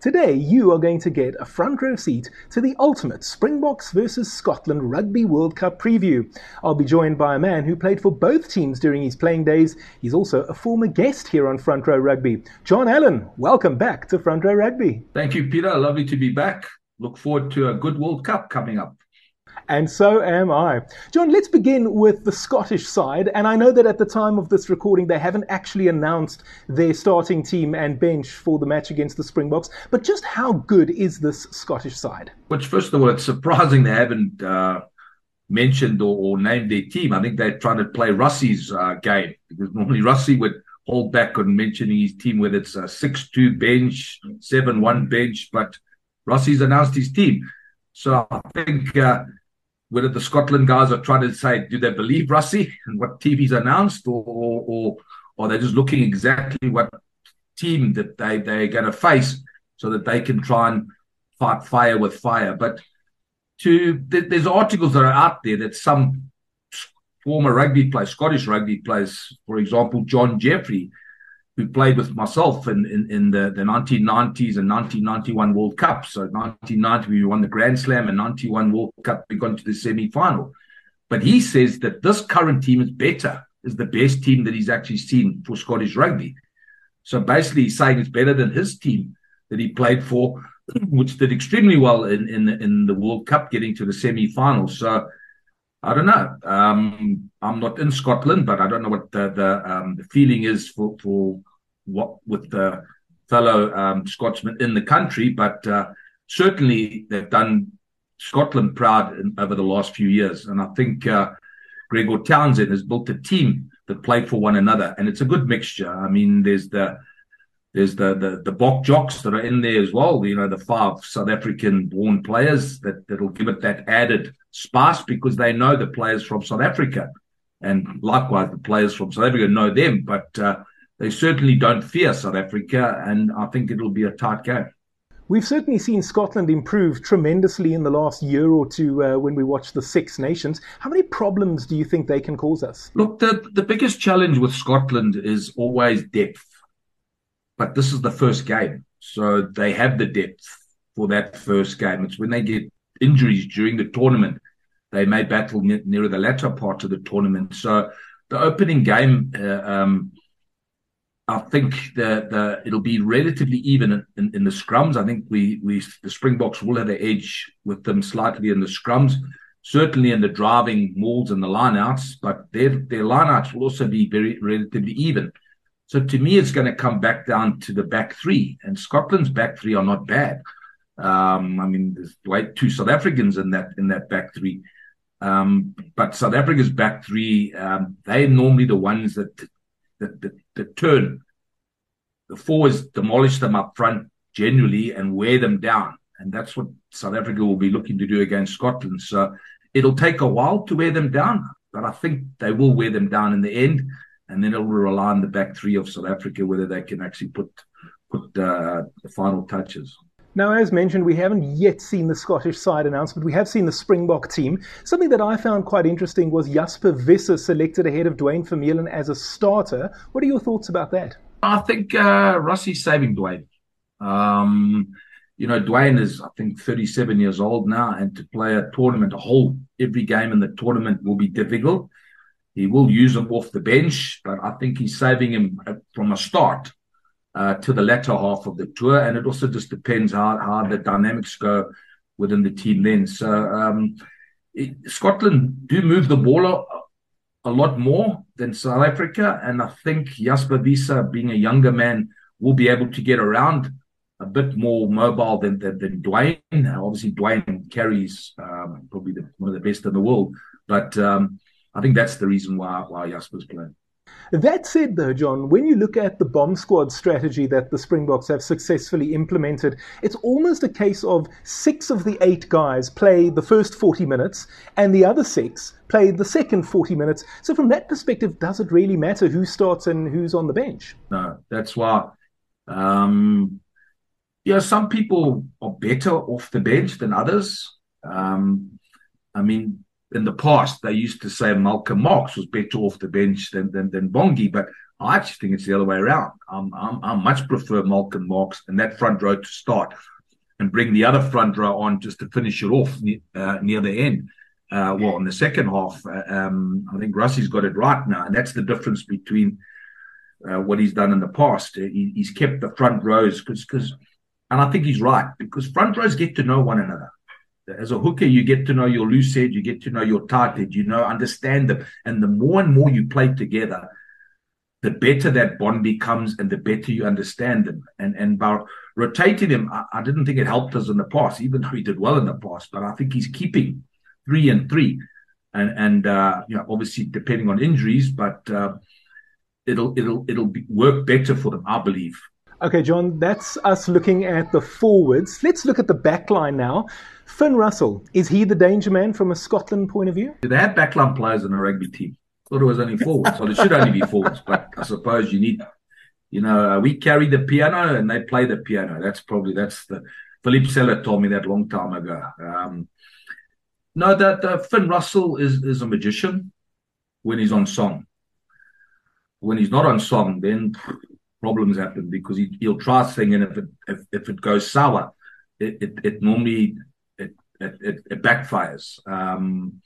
Today, you are going to get a front row seat to the ultimate Springboks versus Scotland Rugby World Cup preview. I'll be joined by a man who played for both teams during his playing days. He's also a former guest here on Front Row Rugby. John Allan, welcome back to Front Row Rugby. Thank you, Peter. Lovely to be back. Look forward to a good World Cup coming up. And so am I. John, let's begin with the Scottish side. And I know that at the time of this recording, they haven't actually announced their starting team and bench for the match against the Springboks. But just how good is this Scottish side? Which, first of all, it's surprising they haven't uh, mentioned or, or, named their team. I think they're trying to play Rassie's uh, game because normally Rassie would hold back on mentioning his team, whether it's a 6 2 bench, 7 1 bench. But Rassie's announced his team. So I think. Uh, whether the Scotland guys are trying to say, do they believe Rassie and what TV's announced, or, or, or are they just looking exactly what team that they, they're going to face so that they can try and fight fire with fire? But to there's articles that are out there that some former rugby players, Scottish rugby players, for example, John Jeffrey, who played with myself in, in, in the, the 1990s and 1991 World Cup. So 1990 we won the Grand Slam and 91 World Cup we got to the semi-final. But he says that this current team is better, is the best team that he's actually seen for Scottish rugby. So basically he's saying it's better than his team that he played for, which did extremely well in, in, in the World Cup, getting to the semi-final. So I don't know. Um, I'm not in Scotland, but I don't know what the the, um, the feeling is for, for what with the fellow um, Scotsmen in the country. But uh, certainly they've done Scotland proud in, over the last few years, and I think uh, Gregor Townsend has built a team that play for one another, and it's a good mixture. I mean, there's the there's the the the Bok jocks that are in there as well. You know, the five South African born players that that'll give it that added spice because they know the players from South Africa, and likewise the players from South Africa know them, but uh, they certainly don't fear South Africa, and I think it'll be a tight game. We've certainly seen Scotland improve tremendously in the last year or two uh, when we watch the Six Nations. How many problems do you think they can cause us? Look, the, the biggest challenge with Scotland is always depth but this is the first game. So they have the depth for that first game. It's when they get injuries during the tournament, they may battle near, near the latter part of the tournament. So the opening game, uh, um, I think the, the it'll be relatively even in, in, in, the scrums. I think we we the Springboks will have an edge with them slightly in the scrums, certainly in the driving mauls and the lineouts, but their their lineouts will also be very relatively even. So to me, it's going to come back down to the back three, and Scotland's back three are not bad. Um, I mean, there's like two South Africans in that in that back three, um, but South Africa's back three, um, they're normally the ones that that, that that turn. The forwards demolish them up front generally and wear them down, and that's what South Africa will be looking to do against Scotland. So it'll take a while to wear them down, but I think they will wear them down in the end and then it'll rely on the back three of South Africa whether they can actually put put uh, the final touches. Now, as mentioned, we haven't yet seen the Scottish side announced, we have seen the Springbok team. Something that I found quite interesting was Jasper Wiese selected ahead of Duane Vermeulen as a starter. What are your thoughts about that? I think uh, Rassie's saving Duane. Um, you know, Duane is, I think, 37 years old now, and to play a tournament, a whole every game in the tournament will be difficult. He will use him off the bench, but I think he's saving him from a start uh, to the latter half of the tour. And it also just depends how, how the dynamics go within the team then. So um, it, Scotland do move the ball a, a, lot more than South Africa. And I think Jasper Wiese, being a younger man, will be able to get around a bit more mobile than than, than Duane. Obviously, Duane carries um, probably the, one of the best in the world, but um, I think that's the reason why why Jasper's playing. That said, though, John, when you look at the bomb squad strategy that the Springboks have successfully implemented, it's almost a case of six of the eight guys play the first 40 minutes and the other six play the second 40 minutes. So, from that perspective, does it really matter who starts and who's on the bench? No, that's why. Um, yeah, some people are better off the bench than others. Um, I mean, in the past, they used to say Malcolm Marx was better off the bench than, than, than Bongi, but I actually think it's the other way around. I'm, I'm, I much prefer Malcolm Marx and that front row to start and bring the other front row on just to finish it off uh, near the end. Uh, well, in the second half, uh, um, I think Rassie's got it right now, and that's the difference between uh, what he's done in the past. He, he's kept the front rows because, and I think he's right because front rows get to know one another. As a hooker, you get to know your loose head, you get to know your tight head, you know, understand them, and the more and more you play together, the better that bond becomes and the better you understand them. And and by rotating him, I, I, didn't think it helped us in the past, even though he did well in the past. But I think he's keeping three and three, and and uh, you know obviously depending on injuries, but uh, it'll it'll it'll be, work better for them, I believe. Okay, John, that's us looking at the forwards. Let's look at the back line now. Finn Russell, is he the danger man from a Scotland point of view? They have backline players in a rugby team thought it was only forwards. Well, it should only be forwards, but I suppose you need, you know, uh, we carry the piano and they play the piano. That's probably that's the Philippe Sella told me that long time ago. Um, no, that uh, Finn Russell is is a magician when he's on song. When he's not on song, then problems happen because he, will try singing. If it if, if it goes sour, it it, it normally it, it, it backfires. Um,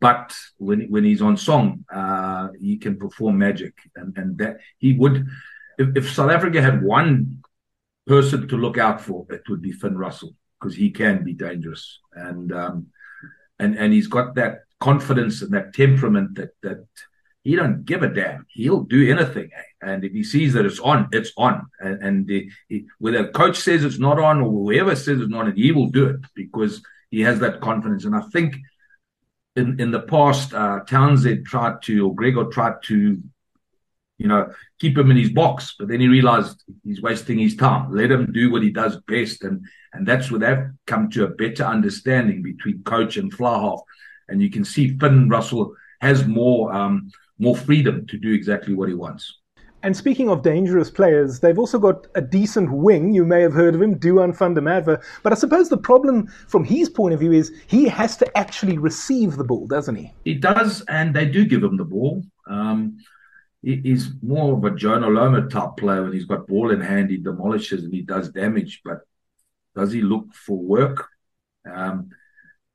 but when when he's on song, uh, he can perform magic, and and that he would. If, if, South Africa had one person to look out for, it would be Finn Russell because he can be dangerous, and um, and and he's got that confidence and that temperament that that he don't give a damn. He'll do anything, eh? and if he sees that it's on, it's on. And, and the, he, whether a coach says it's not on or whoever says it's not on, he will do it because he has that confidence. And I think in, in the past, uh, Townsend tried to, or Gregor tried to, you know, keep him in his box, but then he realized he's wasting his time. Let him do what he does best. And, and that's where they've come to a better understanding between coach and fly half. And you can see Finn Russell has more, um, more freedom to do exactly what he wants. And speaking of dangerous players, they've also got a decent wing. You may have heard of him, van der Merwe. But I suppose the problem from his point of view is he has to actually receive the ball, doesn't he? He does, and they do give him the ball. Um, he's more of a Jonah Lomu type player. When he's got ball in hand, he demolishes and he does damage. But does he look for work? Um,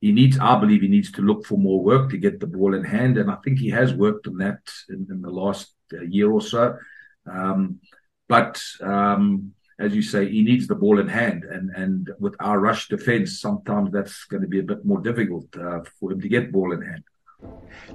he needs, I believe, he needs to look for more work to get the ball in hand, and I think he has worked on that in, in the last uh, year or so. Um, but um, as you say, he needs the ball in hand, and and with our rush defense, sometimes that's going to be a bit more difficult uh, for him to get ball in hand.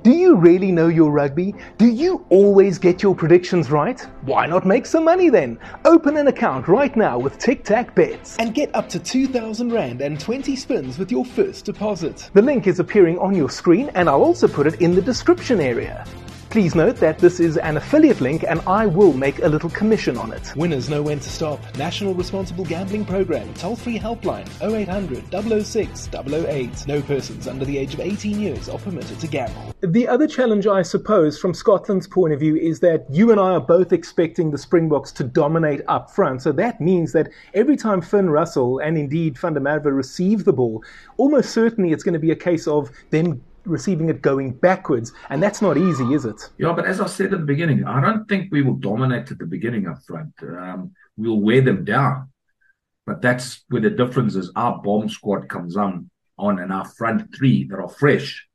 Do you really know your rugby? Do you always get your predictions right? Why not make some money then? Open an account right now with Tic Tac Bets and get up to 2,000 Rand and 20 spins with your first deposit. The link is appearing on your screen and I'll also put it in the description area. Please note that this is an affiliate link and I will make a little commission on it. Winners know when to stop. National Responsible Gambling Program. Toll free helpline 0800 006 008. No persons under the age of 18 years are permitted to gamble. The other challenge, I suppose, from Scotland's point of view, is that you and I are both expecting the Springboks to dominate up front. So that means that every time Finn Russell and indeed der receive the ball, almost certainly it's going to be a case of them receiving it going backwards. And that's not easy, is it? Yeah, but as I said at the beginning, I don't think we will dominate at the beginning up front. Um, we'll wear them down. But that's where the difference is. Our bomb squad comes on, on and our front three that are fresh.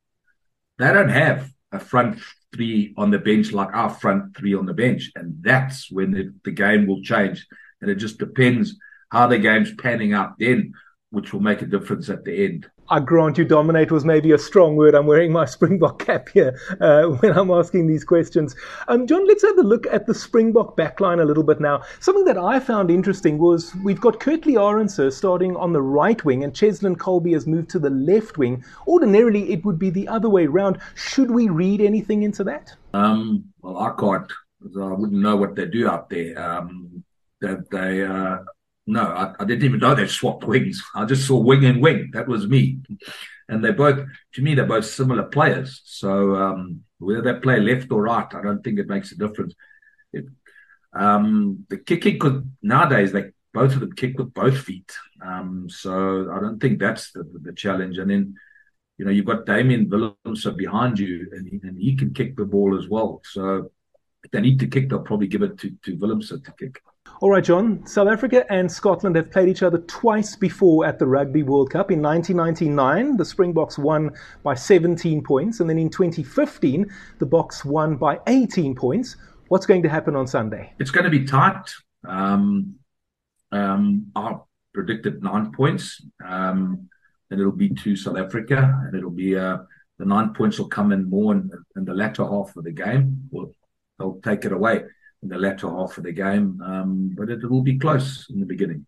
They don't have a front three on the bench like our front three on the bench. And that's when the, the game will change. And it just depends how the game's panning out then, which will make a difference at the end. I grant you, dominate was maybe a strong word. I'm wearing my Springbok cap here uh, when I'm asking these questions. Um, John, let's have a look at the Springbok backline a little bit now. Something that I found interesting was we've got Kurt-Lee Arendse starting on the right wing and Cheslin Kolbe has moved to the left wing. Ordinarily, it would be the other way around. Should we read anything into that? Um, well, I can't. I wouldn't know what they do up there. Um, that they, uh, no, I, I, didn't even know they swapped wings. I just saw wing and wing. That was me. And they both, to me, they're both similar players. So um, whether they play left or right, I don't think it makes a difference. It, um, the kicking could nowadays they both of them kick with both feet. Um, so I don't think that's the, the, challenge. And then you know you've got Damian Willemse behind you, and he, and he can kick the ball as well. So if they need to kick, they'll probably give it to, to Willemse to kick. All right, John. South Africa and Scotland have played each other twice before at the Rugby World Cup. In 1999, the Springboks won by 17 points, and then in 2015, the Boks won by 18 points. What's going to happen on Sunday? It's going to be tight. Um, um, I predicted nine points, um, and it'll be to South Africa, and it'll be uh, the nine points will come in more in, in the latter half of the game. They'll take it away in the latter half of the game, um, but it will be close in the beginning.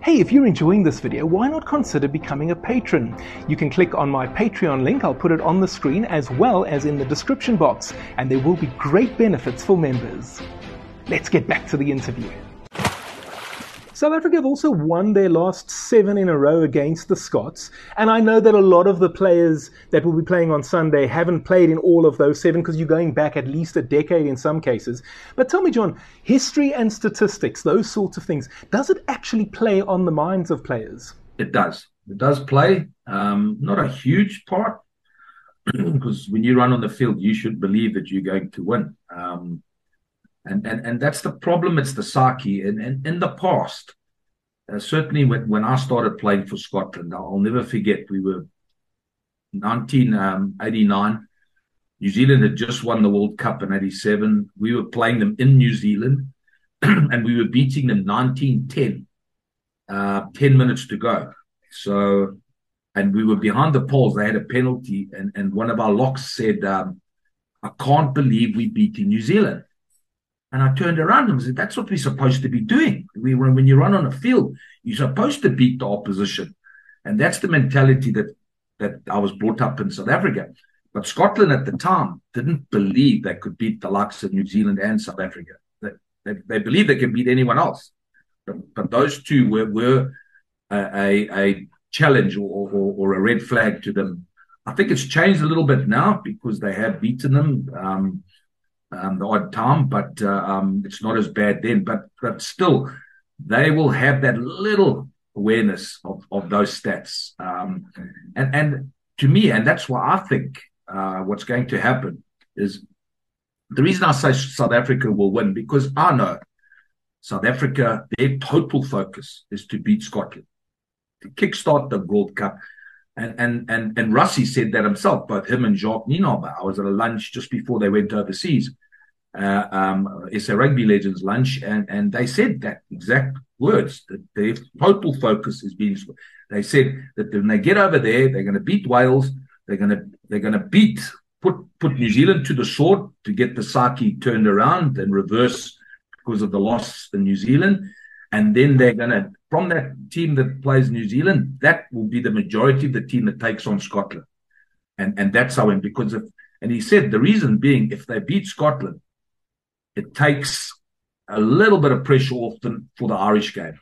Hey, if you're enjoying this video, why not consider becoming a patron? You can click on my Patreon link, I'll put it on the screen as well as in the description box, and there will be great benefits for members. Let's get back to the interview. South Africa have also won their last seven in a row against the Scots. And I know that a lot of the players that will be playing on Sunday haven't played in all of those seven because you're going back at least a decade in some cases. But tell me, John, history and statistics, those sorts of things, does it actually play on the minds of players? It does. It does play. Um, not a huge part because when you run on the field, you should believe that you're going to win. Um, and, and, and that's the problem. It's the Saki. And, and in the past, uh, certainly when, when I started playing for Scotland, I'll never forget, we were 1989. Um, New Zealand had just won the World Cup in 87. We were playing them in New Zealand and we were beating them 1910, uh, 10 minutes to go. So, and we were behind the poles. They had a penalty, and, and one of our locks said, um, I can't believe we beat New Zealand. And I turned around and said, that's what we're supposed to be doing. We, when you run on a field, you're supposed to beat the opposition. And that's the mentality that, that I was brought up in South Africa. But Scotland at the time didn't believe they could beat the likes of New Zealand and South Africa. They, they, they believe they can beat anyone else. But, but those two were, were a, a, a challenge or, or, or, a red flag to them. I think it's changed a little bit now because they have beaten them. Um, um, the odd time, but uh, um, it's not as bad then. But but still, they will have that little awareness of, of those stats. Um, and and to me, and that's why I think uh, what's going to happen is the reason I say South Africa will win because I know South Africa, their total focus is to beat Scotland, to kickstart the World Cup. And and and and Rassie said that himself, both him and Jacques Nienaber. I was at a lunch just before they went overseas. Uh, um, it's a rugby legends lunch, and, and they said that exact words that their total focus is being. They said that when they get over there, they're going to beat Wales. They're going to they're going to beat put put New Zealand to the sword to get the Saki turned around and reverse because of the loss in New Zealand, and then they're going to from that team that plays New Zealand, that will be the majority of the team that takes on Scotland. And and that's how and because if and he said the reason being if they beat Scotland, it takes a little bit of pressure off the, for the Irish game.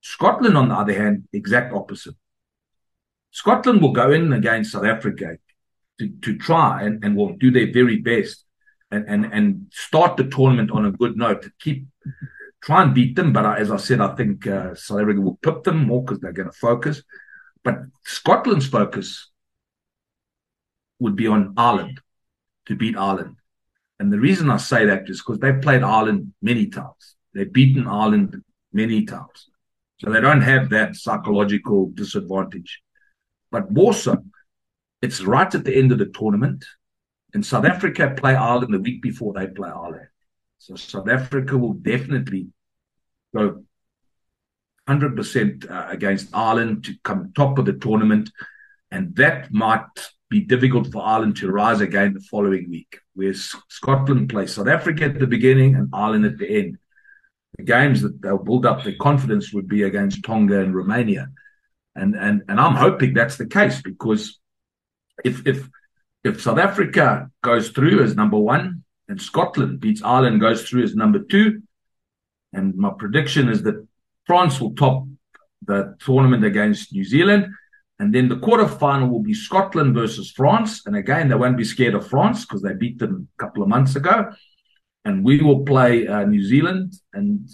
Scotland, on the other hand, exact opposite. Scotland will go in against South Africa to, to try and, and will do their very best and, and, and start the tournament on a good note to keep try and beat them. But as I said, I think uh, South Africa will pip them more because they're going to focus. But Scotland's focus would be on Ireland to beat Ireland. And the reason I say that is because they've played Ireland many times. They've beaten Ireland many times. So they don't have that psychological disadvantage. But more so, it's right at the end of the tournament. And South Africa play Ireland the week before they play Ireland. So South Africa will definitely go 100% uh, against Ireland to come top of the tournament. And that might be difficult for Ireland to rise again the following week, where Scotland plays South Africa at the beginning and Ireland at the end. The games that they'll build up their confidence would be against Tonga and Romania. And, and, and I'm hoping that's the case because if, if, if South Africa goes through as number one and Scotland beats Ireland goes through as number two. And my prediction is that France will top the tournament against New Zealand. And then the quarterfinal will be Scotland versus France. And again, they won't be scared of France because they beat them a couple of months ago. And we will play uh, New Zealand and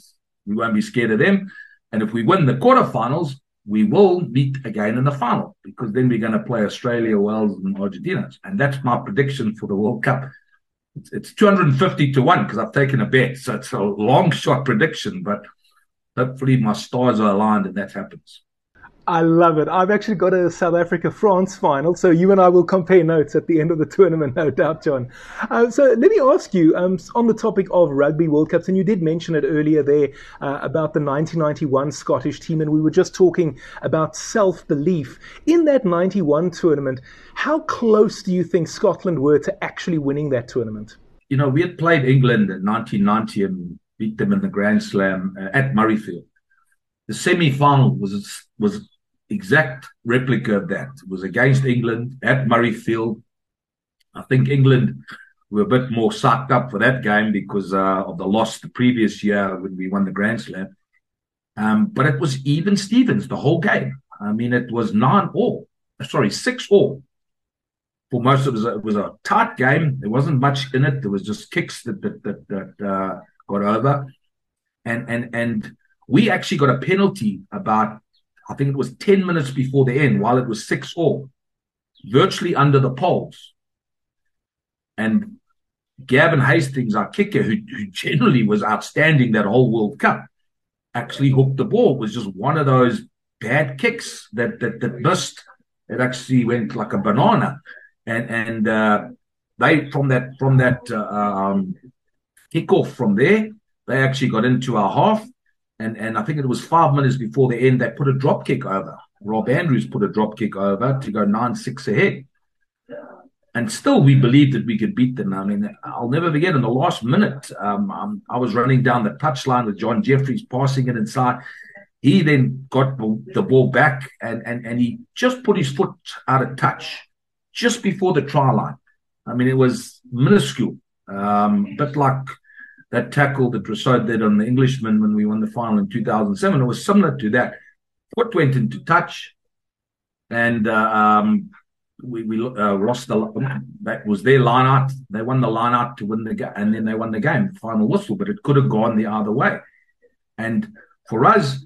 we won't be scared of them. And if we win the quarterfinals, we will meet again in the final because then we're going to play Australia, Wales, and Argentina. And that's my prediction for the World Cup it's, it's 250 to 1 because I've taken a bet. So it's a long shot prediction, but hopefully my stars are aligned and that happens. I love it. I've actually got a South Africa France final, so you and I will compare notes at the end of the tournament, no doubt, John. Uh, so let me ask you um, on the topic of Rugby World Cups, and you did mention it earlier there uh, about the 1991 Scottish team, and we were just talking about self belief. In that 91 tournament, how close do you think Scotland were to actually winning that tournament? You know, we had played England in 1990 and beat them in the Grand Slam uh, at Murrayfield. The semi final was was exact replica of that. It was against England at Murrayfield. I think England were a bit more sucked up for that game because uh, of the loss the previous year when we won the Grand Slam. Um, but it was even Stevens the whole game. I mean, it was nine all. Sorry, six all. For most of it, it was a tight game. There wasn't much in it. There was just kicks that that that, that uh, got over, and and and we actually got a penalty about I think it was 10 minutes before the end, while it was 6 all, virtually under the poles. And Gavin Hastings, our kicker, who, who generally was outstanding that whole World Cup, actually hooked the ball. It was just one of those bad kicks that that, that missed. It actually went like a banana. And and uh, they from that from that uh, um, kickoff from there, they actually got into our half and and I think it was five minutes before the end they put a drop kick over. Rob Andrews put a drop kick over to go nine six ahead, and still we believed that we could beat them. I mean, I'll never forget in the last minute, um, um, I was running down the touchline with John Jeffries passing it inside. He then got the ball back and and and he just put his foot out of touch just before the try line. I mean, it was minuscule, um, but like that tackle that Rossouw did on the Englishman when we won the final in 2007. It was similar to that. Foot went into touch, and uh, um, we, we uh, lost the. That was their line out. They won the line out to win the game, and then they won the game, final whistle. But it could have gone the other way. And for us,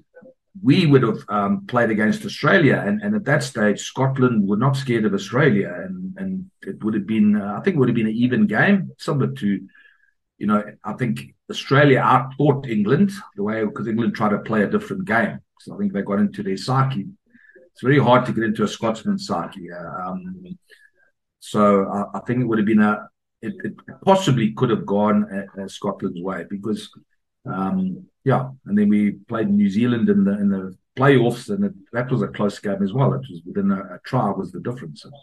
we would have um, played against Australia, and, and at that stage, Scotland were not scared of Australia, and and it would have been, uh, I think, it would have been an even game, similar to you know, I think Australia outthought England the way because England tried to play a different game. So I think they got into their psyche. It's very hard to get into a Scotsman's psyche. Um, so I, I, think it would have been a. It, it possibly could have gone a, a Scotland's way because, um, yeah, and then we played New Zealand in the in the playoffs, and it, that was a close game as well. It was within a, a was the differences.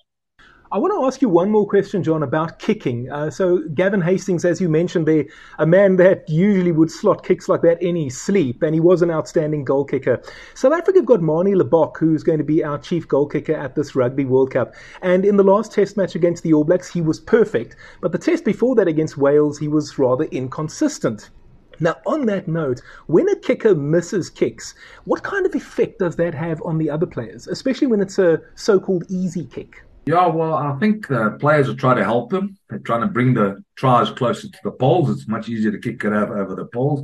I want to ask you one more question, John, about kicking. Uh, so, Gavin Hastings, as you mentioned there, a man that usually would slot kicks like that his sleep, and he was an outstanding goal kicker. South Africa have got Manie Libbok, who's going to be our chief goal kicker at this Rugby World Cup. And in the last test match against the All Blacks, he was perfect. But the test before that against Wales, he was rather inconsistent. Now, on that note, when a kicker misses kicks, what kind of effect does that have on the other players, especially when it's a so called easy kick? Yeah, well, I think the players are trying to help them. They're trying to bring the tries closer to the poles. It's much easier to kick it over, over the poles.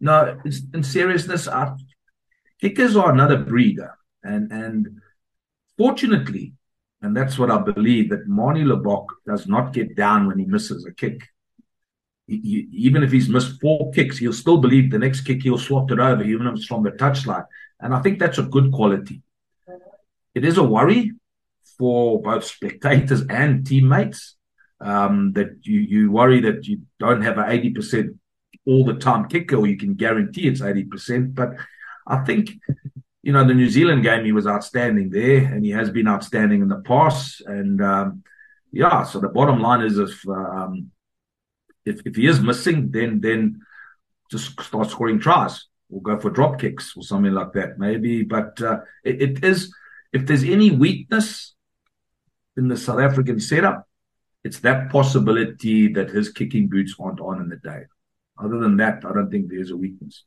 No, in seriousness, I, kickers are another breeder. And, and fortunately, and that's what I believe, that Manie Libbok does not get down when he misses a kick. He, he, even if he's missed four kicks, he'll still believe the next kick he'll slot it over, even if it's from the touchline. And I think that's a good quality. It is a worry for both spectators and teammates. Um, that you, you worry that you don't have an 80% all the time kicker, or you can guarantee it's 80%. But I think, you know, the New Zealand game, he was outstanding there, and he has been outstanding in the past. And um, yeah, so the bottom line is if, um, if if he is missing, then then just start scoring tries or go for drop kicks or something like that, maybe. But uh, it, it is if there's any weakness in the South African setup, it's that possibility that his kicking boots aren't on in the day. Other than that, I don't think there's a weakness.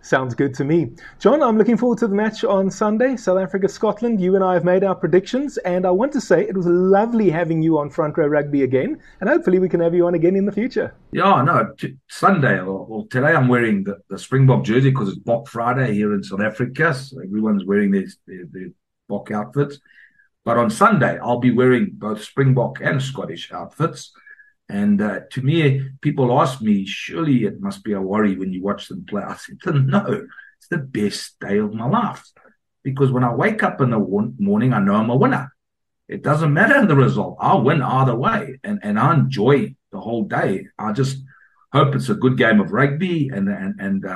Sounds good to me. John, I'm looking forward to the match on Sunday, South Africa Scotland. You and I have made our predictions, and I want to say it was lovely having you on Front Row Rugby again, and hopefully we can have you on again in the future. Yeah, no, t- Sunday, or, or, today I'm wearing the, the Springbok jersey because it's Bok Friday here in South Africa, so everyone's wearing their, their, their Bok outfits. But on Sunday, I'll be wearing both Springbok and Scottish outfits. And uh, to me, people ask me, surely it must be a worry when you watch them play. I said, no, it's the best day of my life. Because when I wake up in the morning, I know I'm a winner. It doesn't matter the result. I'll win either way. And, and I enjoy the whole day. I just hope it's a good game of rugby and, and, and uh,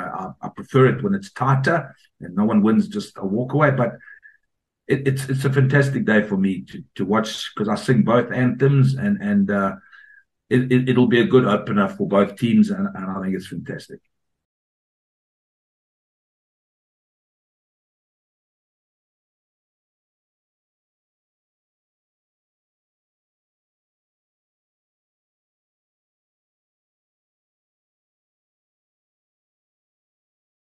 I, I, prefer it when it's tighter and no one wins just a walk away. But it, it's it's a fantastic day for me to, to watch because I sing both anthems and, and uh, it, it, will be a good opener for both teams, and, and I think it's fantastic.